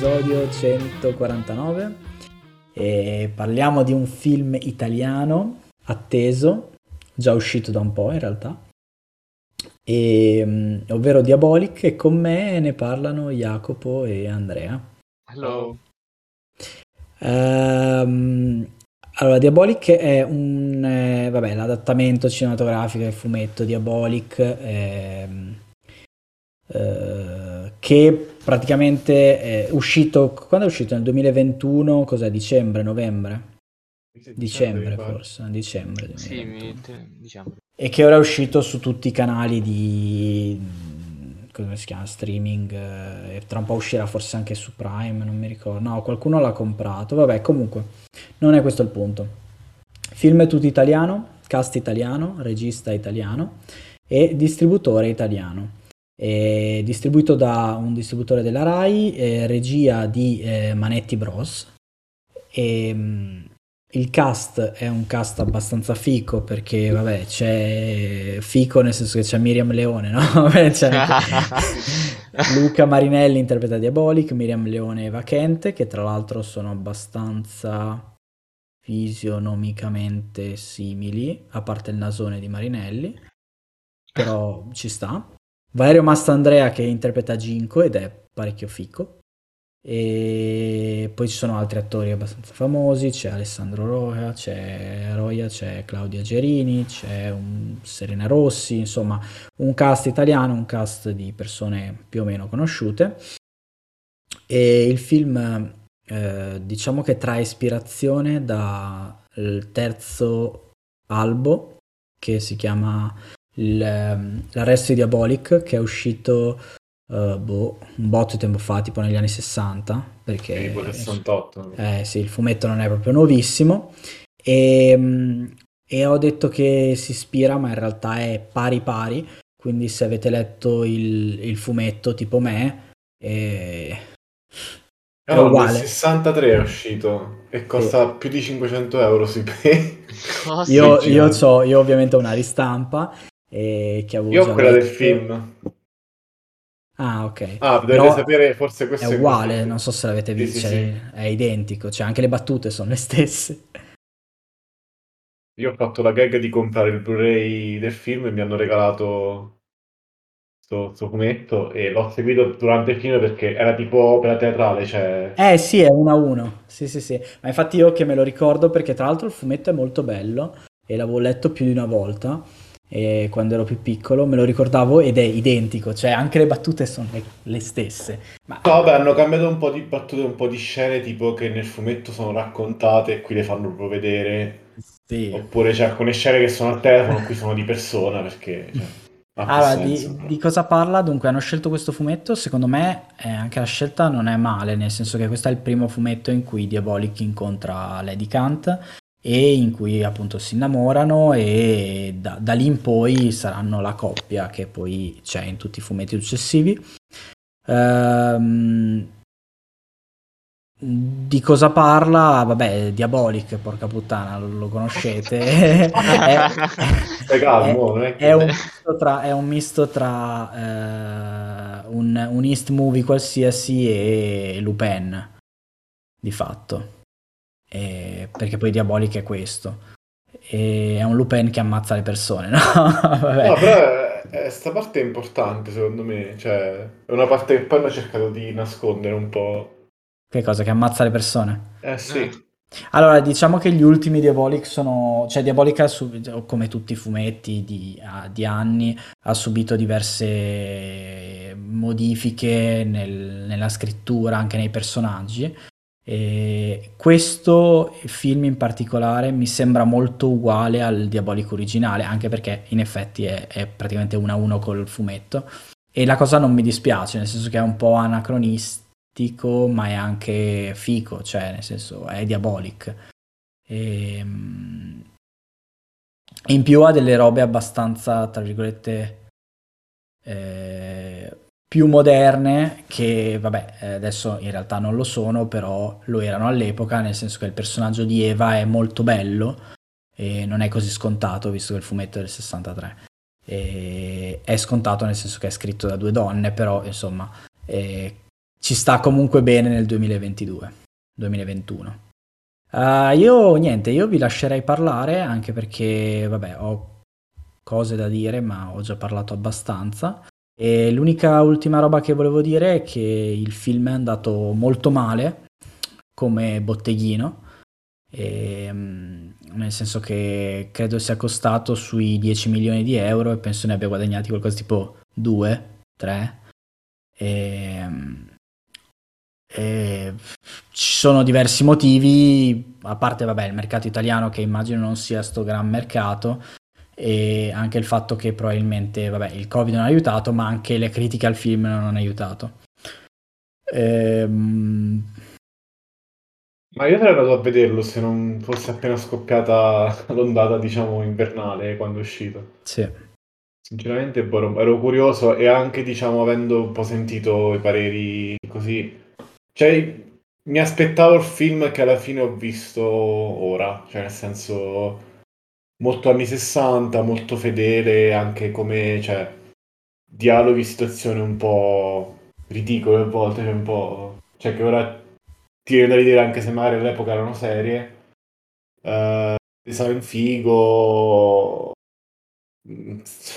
episodio 149. E parliamo di un film italiano atteso, già uscito da un po' in realtà, e, mm, ovvero Diabolic e con me ne parlano Jacopo e Andrea. Hello. Ehm, allora, Diabolic è un, eh, vabbè, l'adattamento cinematografico del fumetto Diabolic ehm, eh, che praticamente è uscito, quando è uscito? Nel 2021, cos'è? Dicembre, novembre? Dicembre, forse, dicembre. Sì, diciamo. E che ora è uscito su tutti i canali di come si chiama streaming eh, e tra un po' uscirà forse anche su Prime, non mi ricordo. No, qualcuno l'ha comprato. Vabbè, comunque, non è questo il punto. Film tutto italiano, cast italiano, regista italiano e distributore italiano. È distribuito da un distributore della Rai, eh, regia di eh, Manetti Bros. E, mm, il cast è un cast abbastanza fico perché, vabbè, c'è fico nel senso che c'è Miriam Leone, no? Luca Marinelli interpreta Diabolic, Miriam Leone e Eva Kent, che tra l'altro sono abbastanza fisionomicamente simili, a parte il nasone di Marinelli, però ci sta. Valerio Mastandrea che interpreta Ginko ed è parecchio fico. E poi ci sono altri attori abbastanza famosi, c'è Alessandro Roja, c'è Roia, c'è Claudia Gerini, c'è Serena Rossi, insomma un cast italiano, un cast di persone più o meno conosciute. E il film eh, diciamo che trae ispirazione dal terzo albo che si chiama L'arresto di Diabolic che è uscito uh, boh, un botto di tempo fa, tipo negli anni 60, perché... Tipo 68. Eh sì, il fumetto non è proprio nuovissimo. E, mm, e ho detto che si ispira, ma in realtà è pari pari, quindi se avete letto il, il fumetto tipo me, è, è no, uguale. Nel 63 è uscito e costa sì. più di 500 euro sui pay. io, io, io ovviamente ho una ristampa e che avevo Io ho quella letto. del film. Ah, ok. Ah, dovete sapere, forse questo è uguale, questo. non so se l'avete visto, sì, sì, sì. è identico, cioè anche le battute sono le stesse. Io ho fatto la gag di comprare il Blu-ray del film e mi hanno regalato questo fumetto e l'ho seguito durante il film perché era tipo opera teatrale, cioè... Eh sì, è uno a uno, sì sì sì, ma infatti io che me lo ricordo perché tra l'altro il fumetto è molto bello e l'avevo letto più di una volta e quando ero più piccolo, me lo ricordavo ed è identico, cioè anche le battute sono le, le stesse. Ma... No, vabbè, hanno cambiato un po' di battute, un po' di scene tipo che nel fumetto sono raccontate e qui le fanno proprio vedere. Sì. Oppure c'è alcune scene che sono al telefono, qui sono di persona perché... Cioè, allora, di, di, cosa parla? Dunque, hanno scelto questo fumetto. Secondo me, eh, anche la scelta non è male, nel senso che questo è il primo fumetto in cui Diabolic incontra Lady Kant e in cui appunto si innamorano e da, da, lì in poi saranno la coppia che poi c'è in tutti i fumetti successivi. Ehm, di cosa parla? Vabbè, Diabolic, porca puttana, lo, lo conoscete. è, è, calmo, è, è, un misto tra, è un, misto tra eh, un, un East movie qualsiasi e Lupin, di fatto eh, perché poi Diabolic è questo. E è un Lupin che ammazza le persone, no? no però questa parte è importante secondo me, cioè è una parte che poi hanno cercato di nascondere un po'. Che cosa? Che ammazza le persone? Eh sì. Eh. Allora, diciamo che gli ultimi Diabolic sono... Cioè, Diabolic, ha subito, come tutti i fumetti di, di, anni, ha subito diverse modifiche nel, nella scrittura, anche nei personaggi. E questo film in particolare mi sembra molto uguale al Diabolico originale, anche perché in effetti è, è praticamente uno a uno col fumetto. E la cosa non mi dispiace, nel senso che è un po' anacronistico, ma è anche fico, cioè nel senso è Diabolic. E, ehm, in più ha delle robe abbastanza, tra virgolette, eh, più moderne che vabbè eh, adesso in realtà non lo sono però lo erano all'epoca nel senso che il personaggio di Eva è molto bello e non è così scontato visto che il fumetto è del 63 e è scontato nel senso che è scritto da due donne però insomma ci sta comunque bene nel 2022, 2021. Uh, io niente, io vi lascerei parlare anche perché, vabbè, ho cose da dire, ma ho già parlato abbastanza. E l'unica ultima roba che volevo dire è che il film è andato molto male come botteghino, e, mm, nel senso che credo sia costato sui 10 milioni di euro e penso ne abbia guadagnati qualcosa tipo 2, 3. E, mm, e ci sono diversi motivi, a parte vabbè, il mercato italiano che immagino non sia sto gran mercato e anche il fatto che probabilmente vabbè, il Covid non ha aiutato, ma anche le critiche al film non hanno aiutato. Ehm... Ma io sarei andato a vederlo se non fosse appena scoppiata l'ondata, diciamo, invernale quando è uscito. Sì. Sinceramente ero, ero curioso e anche, diciamo, avendo un po' sentito i pareri così, cioè, mi aspettavo il film che alla fine ho visto ora, cioè nel senso molto anni 60, molto fedele anche come, cioè, dialoghi, situazioni un po' ridicole a volte, cioè un po'... cioè che ora ti viene da ridere anche se magari all'epoca erano serie. Uh, design figo,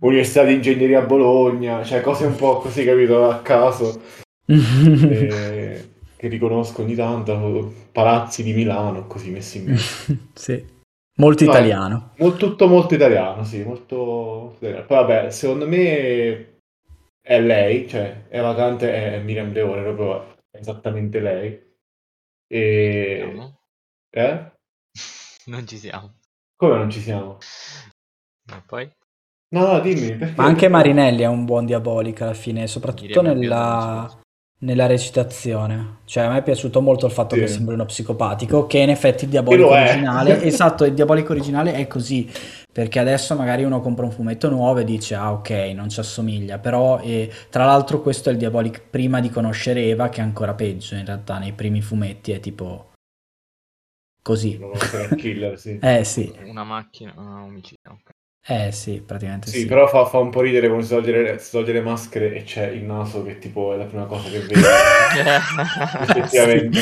Università di Ingegneria a Bologna, cioè cose un po' così, capito, a caso eh, che riconosco ogni tanto, palazzi di Milano, così messi in mezzo. sì. Molto no, italiano. Molto, tutto molto italiano, sì, molto italiano. Poi vabbè, secondo me è lei, cioè è vacante, è Miriam Leone, proprio esattamente lei. E... Siamo? Eh? Non ci siamo. Come non ci siamo? Ma poi? No, no, dimmi. Perché? Ma anche Marinelli è un buon diabolico alla fine, soprattutto nella nella recitazione. Cioè, a me è piaciuto molto il fatto sì. che sembri uno psicopatico, che in effetti il diabolico originale, esatto, il diabolico originale è così, perché adesso magari uno compra un fumetto nuovo e dice "Ah, ok, non ci assomiglia", però eh, tra l'altro questo è il diabolico prima di conoscere Eva, che è ancora peggio, in realtà nei primi fumetti è tipo così. killer, sì. eh sì. Una macchina, un omicidio, ok. Eh sì, praticamente sì. Sì, però fa, fa un po' ridere quando si toglie, si toglie le maschere e c'è il naso che tipo è la prima cosa che vedi. Effettivamente.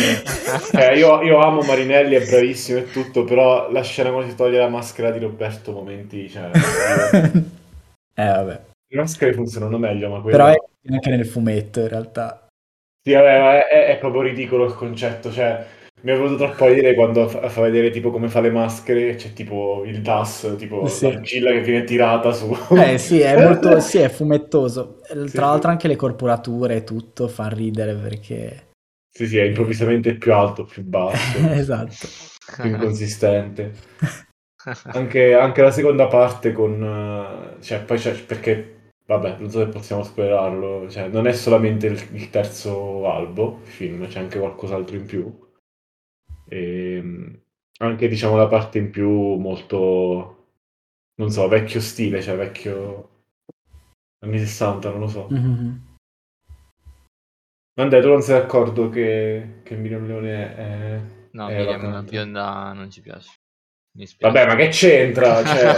Eh, io, io amo Marinelli, è bravissimo e tutto, però la scena quando si toglie la maschera di Roberto momenti, cioè... eh vabbè. Le maschere funzionano meglio, ma quello... Però è anche nel fumetto in realtà. Sì, vabbè, ma è, è proprio ridicolo il concetto, cioè mi è venuto troppo a dire quando fa, fa, vedere tipo come fa le maschere, c'è tipo il DAS, tipo sì. l'argilla che viene tirata su. Eh sì, è molto, sì, è fumettoso. Tra sì, l'altro anche le corporature e tutto fa ridere perché... Sì, sì, è improvvisamente più alto, più basso. esatto. Più inconsistente. Anche, anche, la seconda parte con... Cioè, poi c'è, perché, vabbè, non so se possiamo spoilerarlo, cioè, non è solamente il, il terzo albo, il film, c'è anche qualcos'altro in più e ehm, anche diciamo la parte in più molto, non so, vecchio stile, cioè vecchio anni 60, non lo so. Mm-hmm. Andrea, tu non sei d'accordo che, che Miriam Leone è... No, è Miriam vacante? bionda non ci piace. Mi Vabbè, ma che c'entra? Cioè...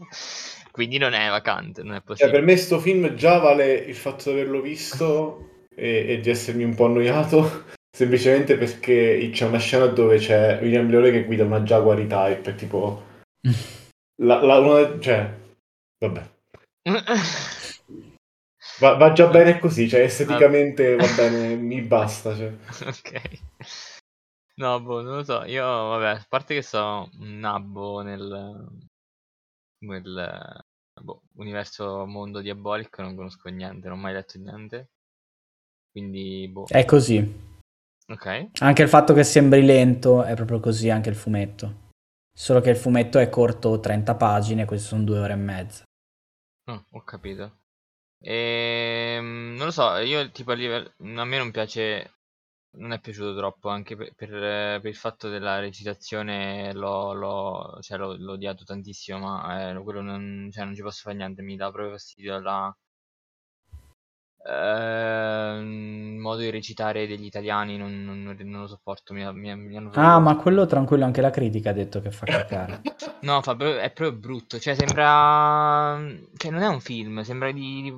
Quindi non è vacante, non è cioè, possibile. per me sto film già vale il fatto di averlo visto e, e di essermi un po' annoiato semplicemente perché c'è una scena dove c'è William Leone che guida una Jaguar E-Type, tipo... la, la, una, cioè, vabbè. Va, va, già bene così, cioè esteticamente va bene, mi basta. Cioè. Ok. No, boh, non lo so. Io, vabbè, a parte che so un nabbo nel, nel boh, universo mondo diabolico, non conosco niente, non ho mai letto niente. Quindi, boh. È così. Ok. Anche il fatto che sembri lento è proprio così anche il fumetto. Solo che il fumetto è corto 30 pagine, queste sono due ore e mezza. Oh, ho capito. Ehm, non lo so, io tipo a livello... A me non piace... Non è piaciuto troppo, anche per, per, per il fatto della recitazione l'ho, l'ho, cioè, l'ho, l'ho odiato tantissimo, ma eh, quello non, cioè, non ci posso fare niente, mi dà proprio fastidio la, Eh, modo di recitare degli italiani non, non- non lo sopporto. Mi, mi- mi hanno Ah, ma quello tranquillo, anche la critica ha detto che fa cacare. No, fa è proprio brutto. Cioè, sembra. Cioè, non è un film, sembra di,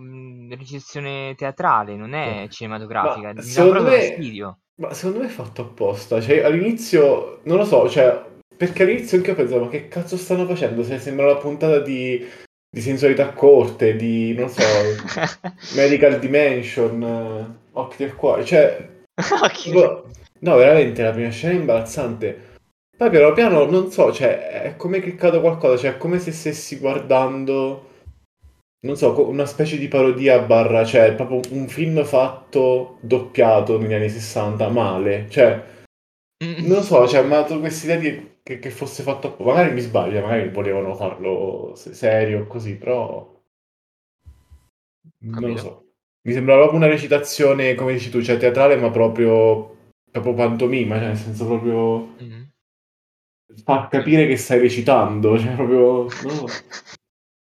di recitazione teatrale, non è cinematografica. Ma Mi dà proprio me- fastidio. Ma secondo me è fatto apposta. Cioè, all'inizio, non lo so, cioè, perché all'inizio anche io pensavo, ma che cazzo stanno facendo? Se sembra una puntata di, di sensualità corte, di, non so, Medical Dimension, eh, occhi del cuore. Cioè, tipo- no, veramente la prima scena è imbarazzante. Poi piano piano, non so, cioè, è come cliccato qualcosa, cioè, è come se stessi guardando, non so, una specie di parodia barra, cioè, proprio un film fatto doppiato negli anni 60, male. Cioè, Mm. non so, cioè, dato questa idea di che, che fosse fatto apposta. Magari mi sbaglio, magari volevano farlo se- serio così, però non lo Capito. so. Mi sembrava proprio una recitazione, come dici tu, cioè teatrale, ma proprio, proprio pantomima, cioè nel senso proprio Mhm. fa capire che stai recitando, cioè proprio... so.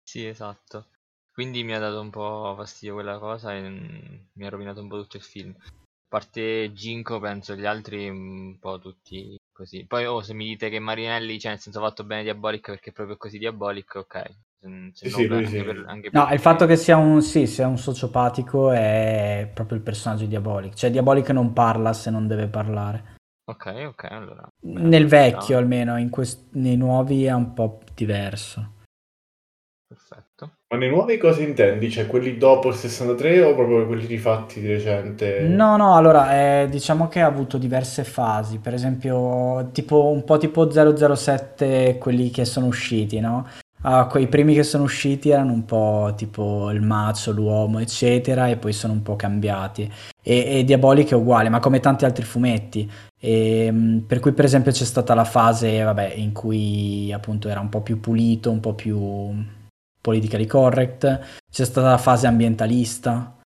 Sì, esatto. Quindi mi ha dato un po' fastidio quella cosa e mm, mi ha rovinato un po' tutto il film. A parte Ginko, penso gli altri un po' tutti così. Poi, oh, se mi dite che Marinelli, cioè nel senso ha fatto bene Diabolic perché è proprio così Diabolic, ok. Se, se Sì, no, sì, beh, lui anche sì. per- anche No, perché- il fatto che sia un, sì, sia un sociopatico è proprio il personaggio di Diabolic. Cioè, Diabolic non parla se non deve parlare. Ok, ok, allora. Nel vecchio, almeno, in quest- nei nuovi è un po' diverso. Perfetto. Ma nei nuovi cosa intendi? Cioè quelli dopo il 63 o proprio quelli rifatti di recente? No, no, allora, eh, diciamo che ha avuto diverse fasi, per esempio, tipo un po' tipo 007, quelli che sono usciti, no? Ah, quei primi che sono usciti erano un po' tipo il macio, l'uomo, eccetera, e poi sono un po' cambiati. E, e Diabolic è uguale, ma come tanti altri fumetti. E, mh, per cui, per esempio, c'è stata la fase, vabbè, in cui appunto era un po' più pulito, un po' più politically correct. C'è stata la fase ambientalista,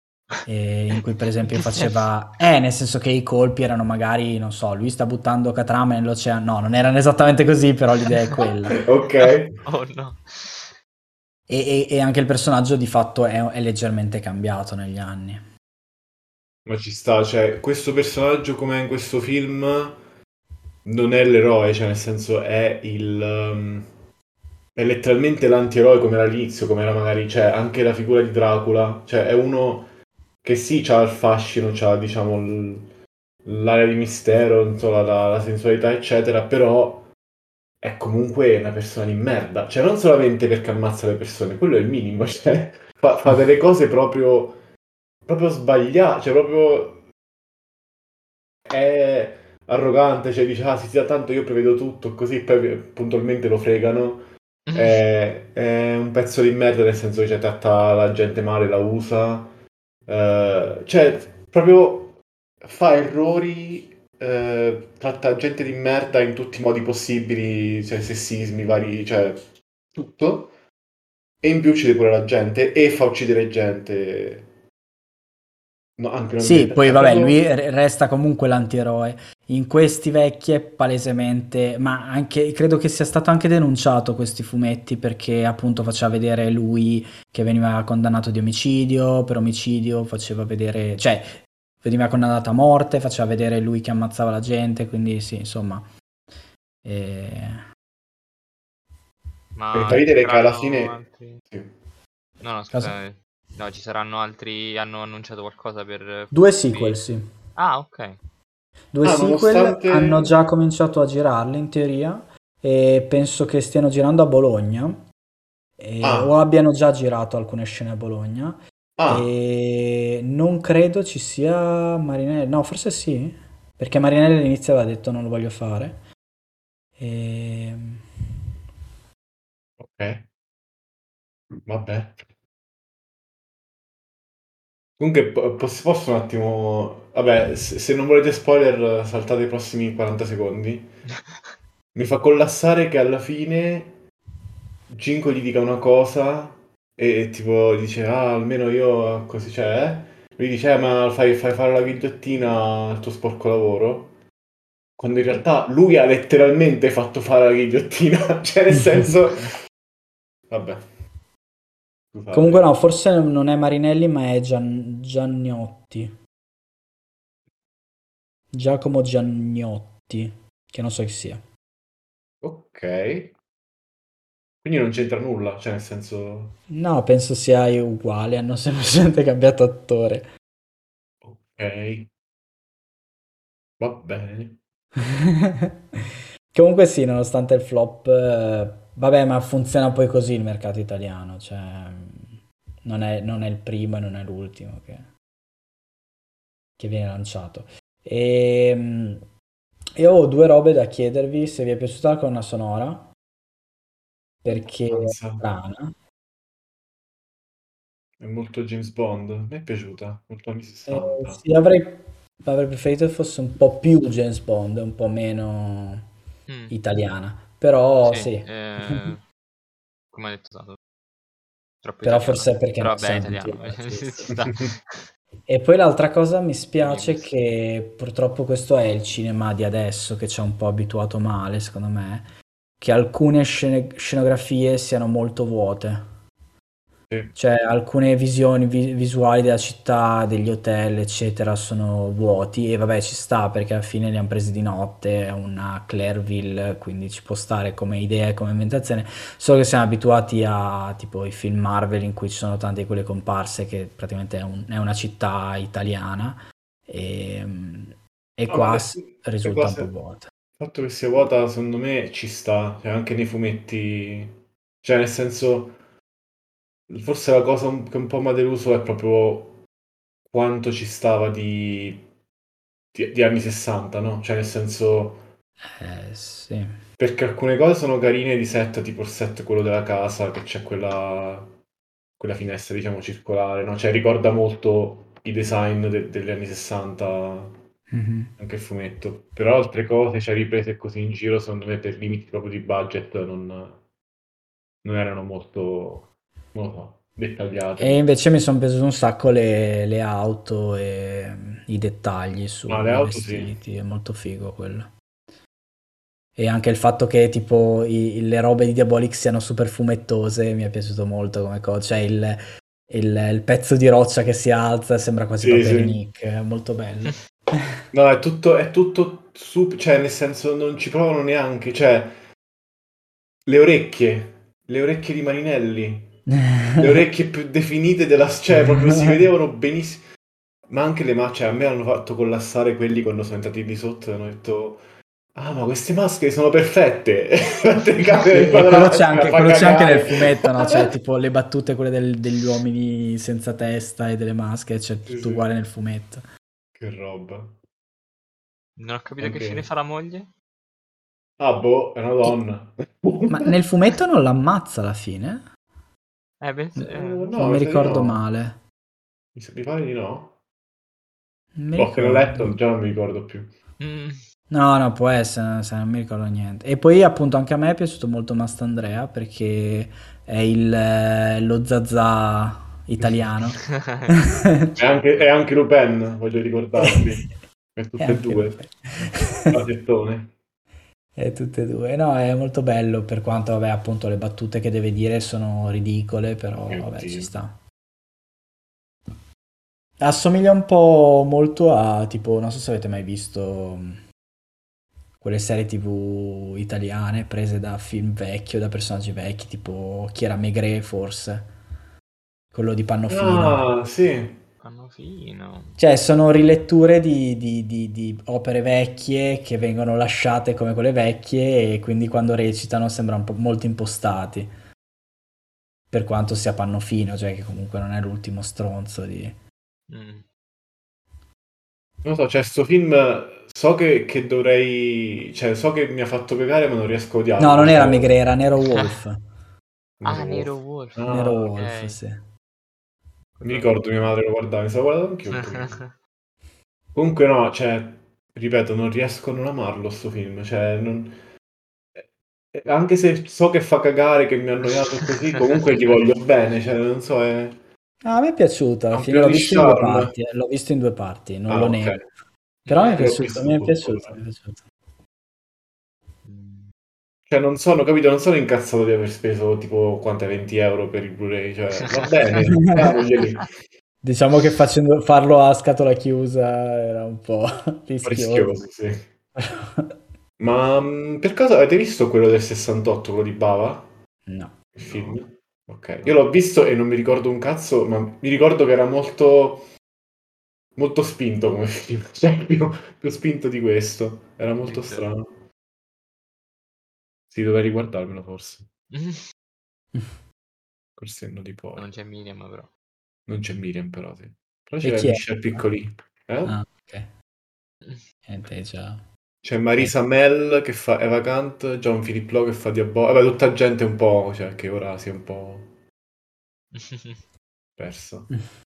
eh, in cui per esempio faceva... Eh, nel senso che i colpi erano magari, non so, lui sta buttando catrame nell'oceano. No, non erano esattamente così, però l'idea è quella. Ok. Oh no. E, e- e anche il personaggio di fatto è, è leggermente cambiato negli anni. Ma ci sta, cioè, questo personaggio come in questo film non è l'eroe, cioè nel senso è il... um, è letteralmente l'antieroe come era all'inizio, come era magari, cioè anche la figura di Dracula, cioè è uno che sì, c'ha il fascino, c'ha diciamo l- l'area di mistero, insomma, la, la sensualità eccetera, però è comunque una persona di merda, cioè non solamente perché ammazza le persone, quello è il minimo, cioè fa, fa delle cose proprio proprio sbagliato, cioè proprio è arrogante, cioè dice ah sì, sì, tanto io prevedo tutto, così poi puntualmente lo fregano. È, è un pezzo di merda nel senso che cioè, tratta la gente male, la usa. Eh, cioè, proprio fa errori, eh, tratta gente di merda in tutti i modi possibili, cioè sessismi vari, cioè tutto. E in più uccide pure la gente e fa uccidere gente. No, anche non Sì, poi vabbè, lui re- resta comunque l'antieroe. In questi vecchi è palesemente, ma anche credo che sia stato anche denunciato questi fumetti perché appunto faceva vedere lui che veniva condannato di omicidio, per omicidio faceva vedere, cioè veniva condannato a morte, faceva vedere lui che ammazzava la gente, quindi sì, insomma. Eh, Ma Per ci che alla fine- altri- Sì. No, no, scusa. No, ci saranno altri. Hanno annunciato qualcosa per. Due sequel, sì. Ah, ok. Due Ah, sequel nonostante- hanno già cominciato a girarli in teoria e penso che stiano girando a Bologna Ah. o abbiano già girato alcune scene a Bologna Ah, e non credo ci sia Marinelli, no forse sì, perché Marinelli all'inizio aveva detto non lo voglio fare. E... ok. Vabbè. Comunque, po- posso, posso un attimo... Vabbè, se, se non volete spoiler, saltate i prossimi 40 secondi. Mi fa collassare che alla fine Ginko gli dica una cosa e, e tipo dice, ah, almeno io così c'è. Lui dice, eh, ma fai, fai fare la ghigliottina al tuo sporco lavoro. Quando in realtà lui ha letteralmente fatto fare la ghigliottina. cioè, nel senso... Vabbè. Comunque no, forse non è Marinelli, ma è Gian- Giannotti. Giacomo Giannotti, che non so chi sia. Ok. Quindi non c'entra nulla, cioè nel senso... No, penso sia uguale, hanno semplicemente cambiato attore. Ok. Va bene. Comunque sì, nonostante il flop, eh, vabbè, ma funziona poi così il mercato italiano, cioè non è, non è il primo e non è l'ultimo che, che viene lanciato. E, mm, e ho due robe da chiedervi se vi è piaciuta la colonna sonora, perché è strana. È molto James Bond. Mi è piaciuta, molto anni Eh, 60. sì, avrei, avrei preferito che fosse un po' più James Bond, un po' meno Mm. italiana, però Sì, sì. eh, come ha detto Sato. Troppo Però italiano. forse è perché Però non vabbè, siamo italiano. sì. E poi l'altra cosa mi spiace Quindi che purtroppo questo è il cinema di adesso che ci ha un po' abituato male, secondo me, che alcune scene- scenografie siano molto vuote. Sì. Cioè alcune visioni vi- visuali della città, degli hotel, eccetera, sono vuoti. E vabbè ci sta perché alla fine li hanno presi di notte, è una Clairville, quindi ci può stare come idea e come ambientazione, solo che siamo abituati a tipo i film Marvel in cui ci sono tante di quelle comparse che praticamente è, un- è una città italiana. E, e No, qua ma le- s- le risulta un po' vuota. Il fatto che sia vuota, secondo me, ci sta, cioè anche nei fumetti, cioè nel senso, forse la cosa che un po' mi ha deluso è proprio quanto ci stava di, di, di anni 60, no? Cioè nel senso, Eh sì. perché alcune cose sono carine di set, tipo il set quello della casa, che c'è quella, quella finestra, diciamo, circolare, no? Cioè ricorda molto i design de- degli anni 60 Mhm. anche il fumetto. Però altre cose, cioè riprese così in giro, secondo me per limiti proprio di budget non, non erano molto, so, dettagliate. E invece mi sono preso un sacco le, le auto e i dettagli le auto sì. vestiti, è molto figo quello. E anche il fatto che tipo i- le robe di Diabolic siano super fumettose mi è piaciuto molto come cosa, cioè il, il- il pezzo di roccia che si alza sembra quasi Sì, sì. Nick, è molto bello. No, è tutto, è tutto su, cioè nel senso non ci provano neanche, cioè le orecchie, le orecchie di Marinelli, le orecchie più definite della, cioè proprio si vedevano benissimo. Ma anche le maschere, cioè, a me hanno fatto collassare quelli quando sono entrati lì sotto e hanno detto Ah, ma queste maschere sono perfette. E quello c'è anche, quello c'è anche nel fumetto, no? Cioè, tipo le battute, quelle del- degli uomini senza testa e delle maschere, c'è Sì, tutto sì. uguale nel fumetto. Che roba. Non ho capito Anche- che fine fa la moglie. Ah, boh, è una donna. Ma nel fumetto non l'ammazza alla fine? Eh, beh, eh, no, non mi ricordo no. male. Mi mi pare di no. Non mi L'ho letto, già non mi ricordo più. mm, No, no, può essere, se non mi ricordo niente. E poi appunto anche a me è piaciuto molto Mastandrea perché è il, eh, lo zazà italiano. È anche, è anche Lupin, voglio ricordarvi. È tutte e due. Patettone. E tutte e due. No, è molto bello per quanto, vabbè, appunto le battute che deve dire sono ridicole, però Mio vabbè, Dio. ci sta. Assomiglia un po' molto a, tipo, non so se avete mai visto mh, quelle serie TV italiane prese da film vecchi o da personaggi vecchi, tipo chi era Maigret forse, quello di Pannofino. Ah, sì. Fanno fino. Cioè, sono riletture di, di- di- di opere vecchie che vengono lasciate come quelle vecchie e quindi quando recitano sembrano un po' molto impostati. Per quanto sia Pannofino, cioè che comunque non è l'ultimo stronzo di... Mm. Non so, cioè, sto film so che, che dovrei... Cioè, so che mi ha fatto cagare, ma non riesco a odiarlo. No, non era Maigret, era Nero Wolf. Ah, Nero Wolf. Ah, Nero. Wolf, sì. Mi ricordo mia madre lo guardava, mi stavo guardando anch'io. Comunque no, cioè, ripeto, non riesco a non amarlo sto film, cioè, non... eh, Anche se so che fa cagare, che mi ha annoiato così, comunque gli voglio bene, cioè, non so, è... Ah, a me è po' l'ho visto in due charme. parti, eh, l'ho visto in due parti, non Ah, lo ok. nego. Però mi è L'ho piaciuto, visto mi è tutto, piaciuto, dai. mi è piaciuto. Mm. Cioè, non sono, capito, non sono incazzato di aver speso tipo quante 20 euro per il Blu-ray, cioè, va bene. Diciamo che facendo, farlo a scatola chiusa era un po' rischioso. rischioso sì. Ma mh, per caso avete visto quello del 68, quello di Bava? No. Il film? Ok, io l'ho visto e non mi ricordo un cazzo, ma mi ricordo che era molto molto spinto come film, cioè più, più spinto di questo, era molto strano. Sì, dovrei riguardarmelo forse, col senno di poi. non c'è Miriam però. Non c'è Miriam però, sì. Però c'è? Michelle Piccoli. Eh? Ah, ok. Niente, già. C'è Marisa Mel che fa Eva Kant, John Philip Lowe che fa Diabolo. Vabbè, tutta gente un po', cioè, che ora si è un po' persa.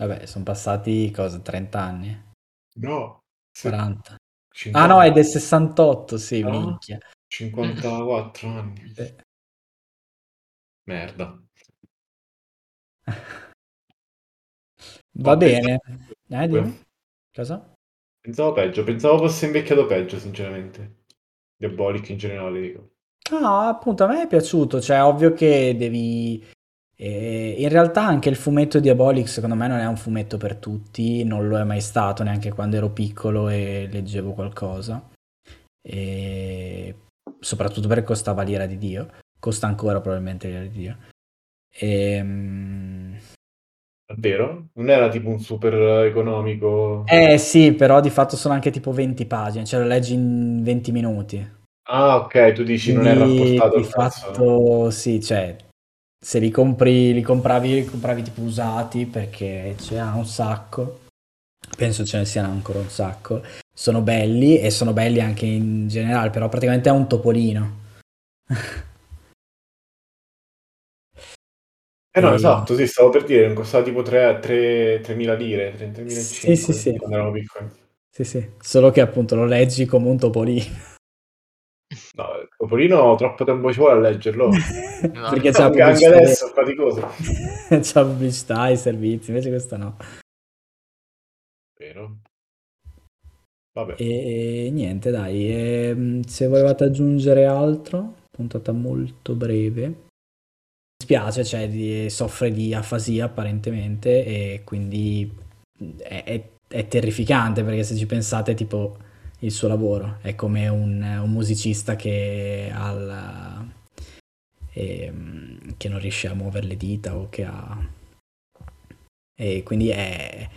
Vabbè, sono passati cosa, 30 anni? No. 40. 50, Ah no, è del 68, sì, No. minchia. 54 anni. Eh, Merda. Va bene. Eh, dimmi. Cosa? Pensavo peggio, pensavo fosse invecchiato peggio, sinceramente. Diabolic in generale, dico. No, appunto, a me è piaciuto, cioè, ovvio che devi... eh, in realtà anche il fumetto Diabolic secondo me non è un fumetto per tutti, non lo è mai stato neanche quando ero piccolo e leggevo qualcosa. E... Soprattutto perché costava l'ira di Dio, costa ancora probabilmente l'ira di Dio. Ehm, Davvero? Non era tipo un super economico? Eh sì, però di fatto sono anche tipo 20 pagine, cioè lo leggi in 20 minuti. Ah, ok, tu dici non è Quindi rapportato di al prezzo. fatto sì, cioè se li compri, li compravi, li compravi tipo usati perché ce n'hanno un sacco. Penso ce ne siano ancora un sacco. Sono belli e sono belli anche in generale, però praticamente è un topolino. Eh no, esatto, sì, stavo per dire, costava tipo 3, 3, 3.000 lire, 33.500 Sì, sì, sì. quando eravamo piccoli. Sì, sì, solo che appunto lo leggi come un topolino. No, il Topolino troppo tempo ci vuole a leggerlo. Perché c'ha anche, anche pubblicità- adesso è faticoso. c'ha pubblicità e servizi, invece questo no. Vero. Vabbè. E niente, dai, ehm, se volevate aggiungere altro, puntata molto breve. Mi spiace, cioè, di- soffre di afasia apparentemente e quindi è, è- è terrificante perché se ci pensate, tipo, il suo lavoro è come un, un musicista che la- ehm, che non riesce a muovere le dita o che ha... E quindi è,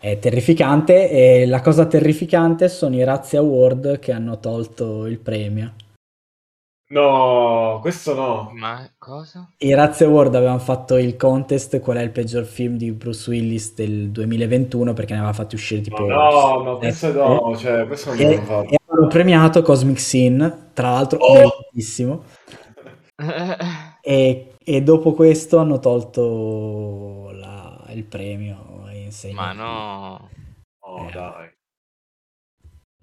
è terrificante e la cosa terrificante sono i Razzie Award che hanno tolto il premio. No, questo no. Ma cosa? I Razzie Award avevano fatto il contest qual è il peggior film di Bruce Willis del 2021 perché ne aveva fatti uscire tipo No, no, questo sette. no, cioè, questo non e, l'hanno fatto. e hanno premiato Cosmic Sin, tra l'altro Oh! meritissimo. E, e dopo questo hanno tolto la- il premio in segno Ma no. Oh, Eh. dai.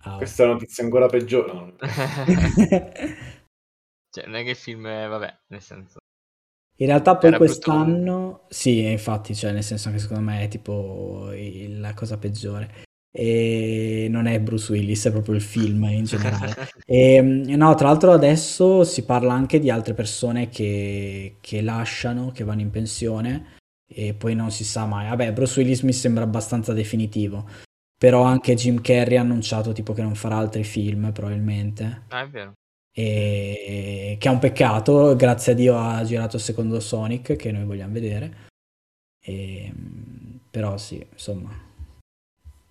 Ah, Questa è una notizia ancora peggiore. No. Cioè, non è che il film è... Vabbè, nel senso... In realtà poi Era brutto quest'anno, sì, infatti, cioè nel senso che secondo me è tipo la cosa peggiore. E non è Bruce Willis, è proprio il film in generale. E, no, tra l'altro adesso si parla anche di altre persone che, che lasciano, che vanno in pensione e poi non si sa mai. Vabbè, Bruce Willis mi sembra abbastanza definitivo, però anche Jim Carrey ha annunciato tipo che non farà altri film probabilmente. Ah, è vero. E che è un peccato, grazie a Dio ha girato il secondo Sonic che noi vogliamo vedere. E, però sì, insomma.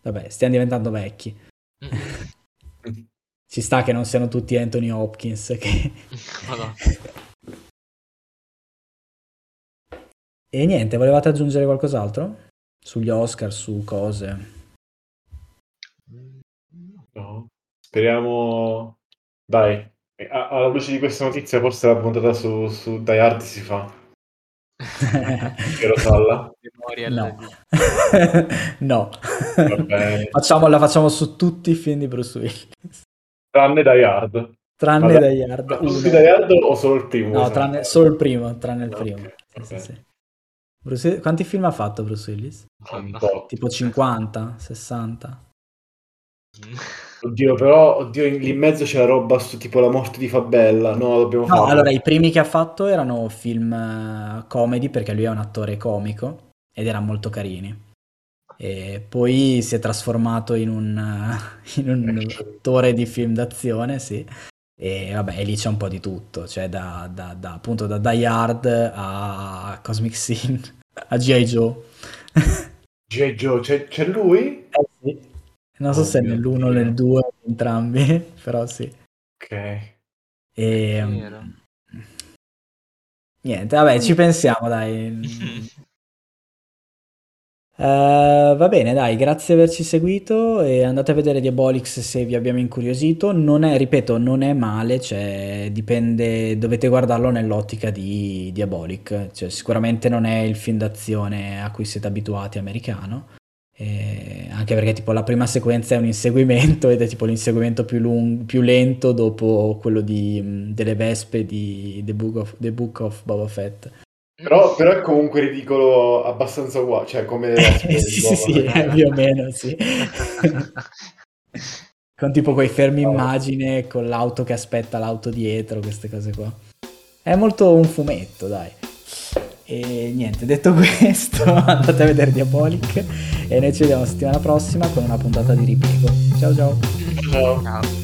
Vabbè, stiamo diventando vecchi. Ci sta che non siano tutti Anthony Hopkins che... E niente, volevate aggiungere qualcos'altro? Sugli Oscar, su cose? No. Speriamo... Dai, a- alla luce di questa notizia forse la puntata su, su Die Hard si fa. Vero Salla? No. No. Facciamo, la facciamo su tutti i film di Bruce Willis. Tranne Die Hard. Tranne Die Hard Ma 1. tutti Die Hard o solo il primo? No, tranne, solo il primo, tranne il primo. va Sì, sì, sì. Bruce quanti film ha fatto Bruce Willis? Tipo 50, 60? Oddio, però, oddio, lì in mezzo c'è la roba su tipo la morte di Fabella. No, dobbiamo No, farlo. allora i primi che ha fatto erano film eh, comedy perché lui è un attore comico ed erano molto carini. E poi si è trasformato in un, eh, in un attore di film d'azione, sì. E vabbè, e lì c'è un po' di tutto, cioè da, da- da- appunto da Die Hard a Cosmic Scene a G.I. Joe. G.I. Joe, c'è, c'è lui? Eh sì. Non so Oh se nell'uno o nel due, entrambi, però sì. Ok. E, mm, niente, vabbè, ci pensiamo, dai. Eh, va bene, dai, grazie di averci seguito e andate a vedere Diabolix se vi abbiamo incuriosito. Non è, ripeto, non è male, cioè dipende, dovete guardarlo nell'ottica di Diabolic, cioè sicuramente non è il film d'azione a cui siete abituati americano, eh, anche perché tipo la prima sequenza è un inseguimento ed è tipo l'inseguimento più, lung- più lento dopo quello di, mh, delle vespe di The Book of, The Book of Boba Fett. Però, però è comunque ridicolo abbastanza uguale, cioè come sì, sì, sì, eh, più o meno, sì. Con tipo quei fermi immagine con l'auto che aspetta l'auto dietro, queste cose qua. È molto un fumetto, dai. E niente, detto questo, andate a vedere Diabolic e noi ci vediamo settimana prossima con una puntata di ripiego. Ciao ciao. Ciao. Ciao.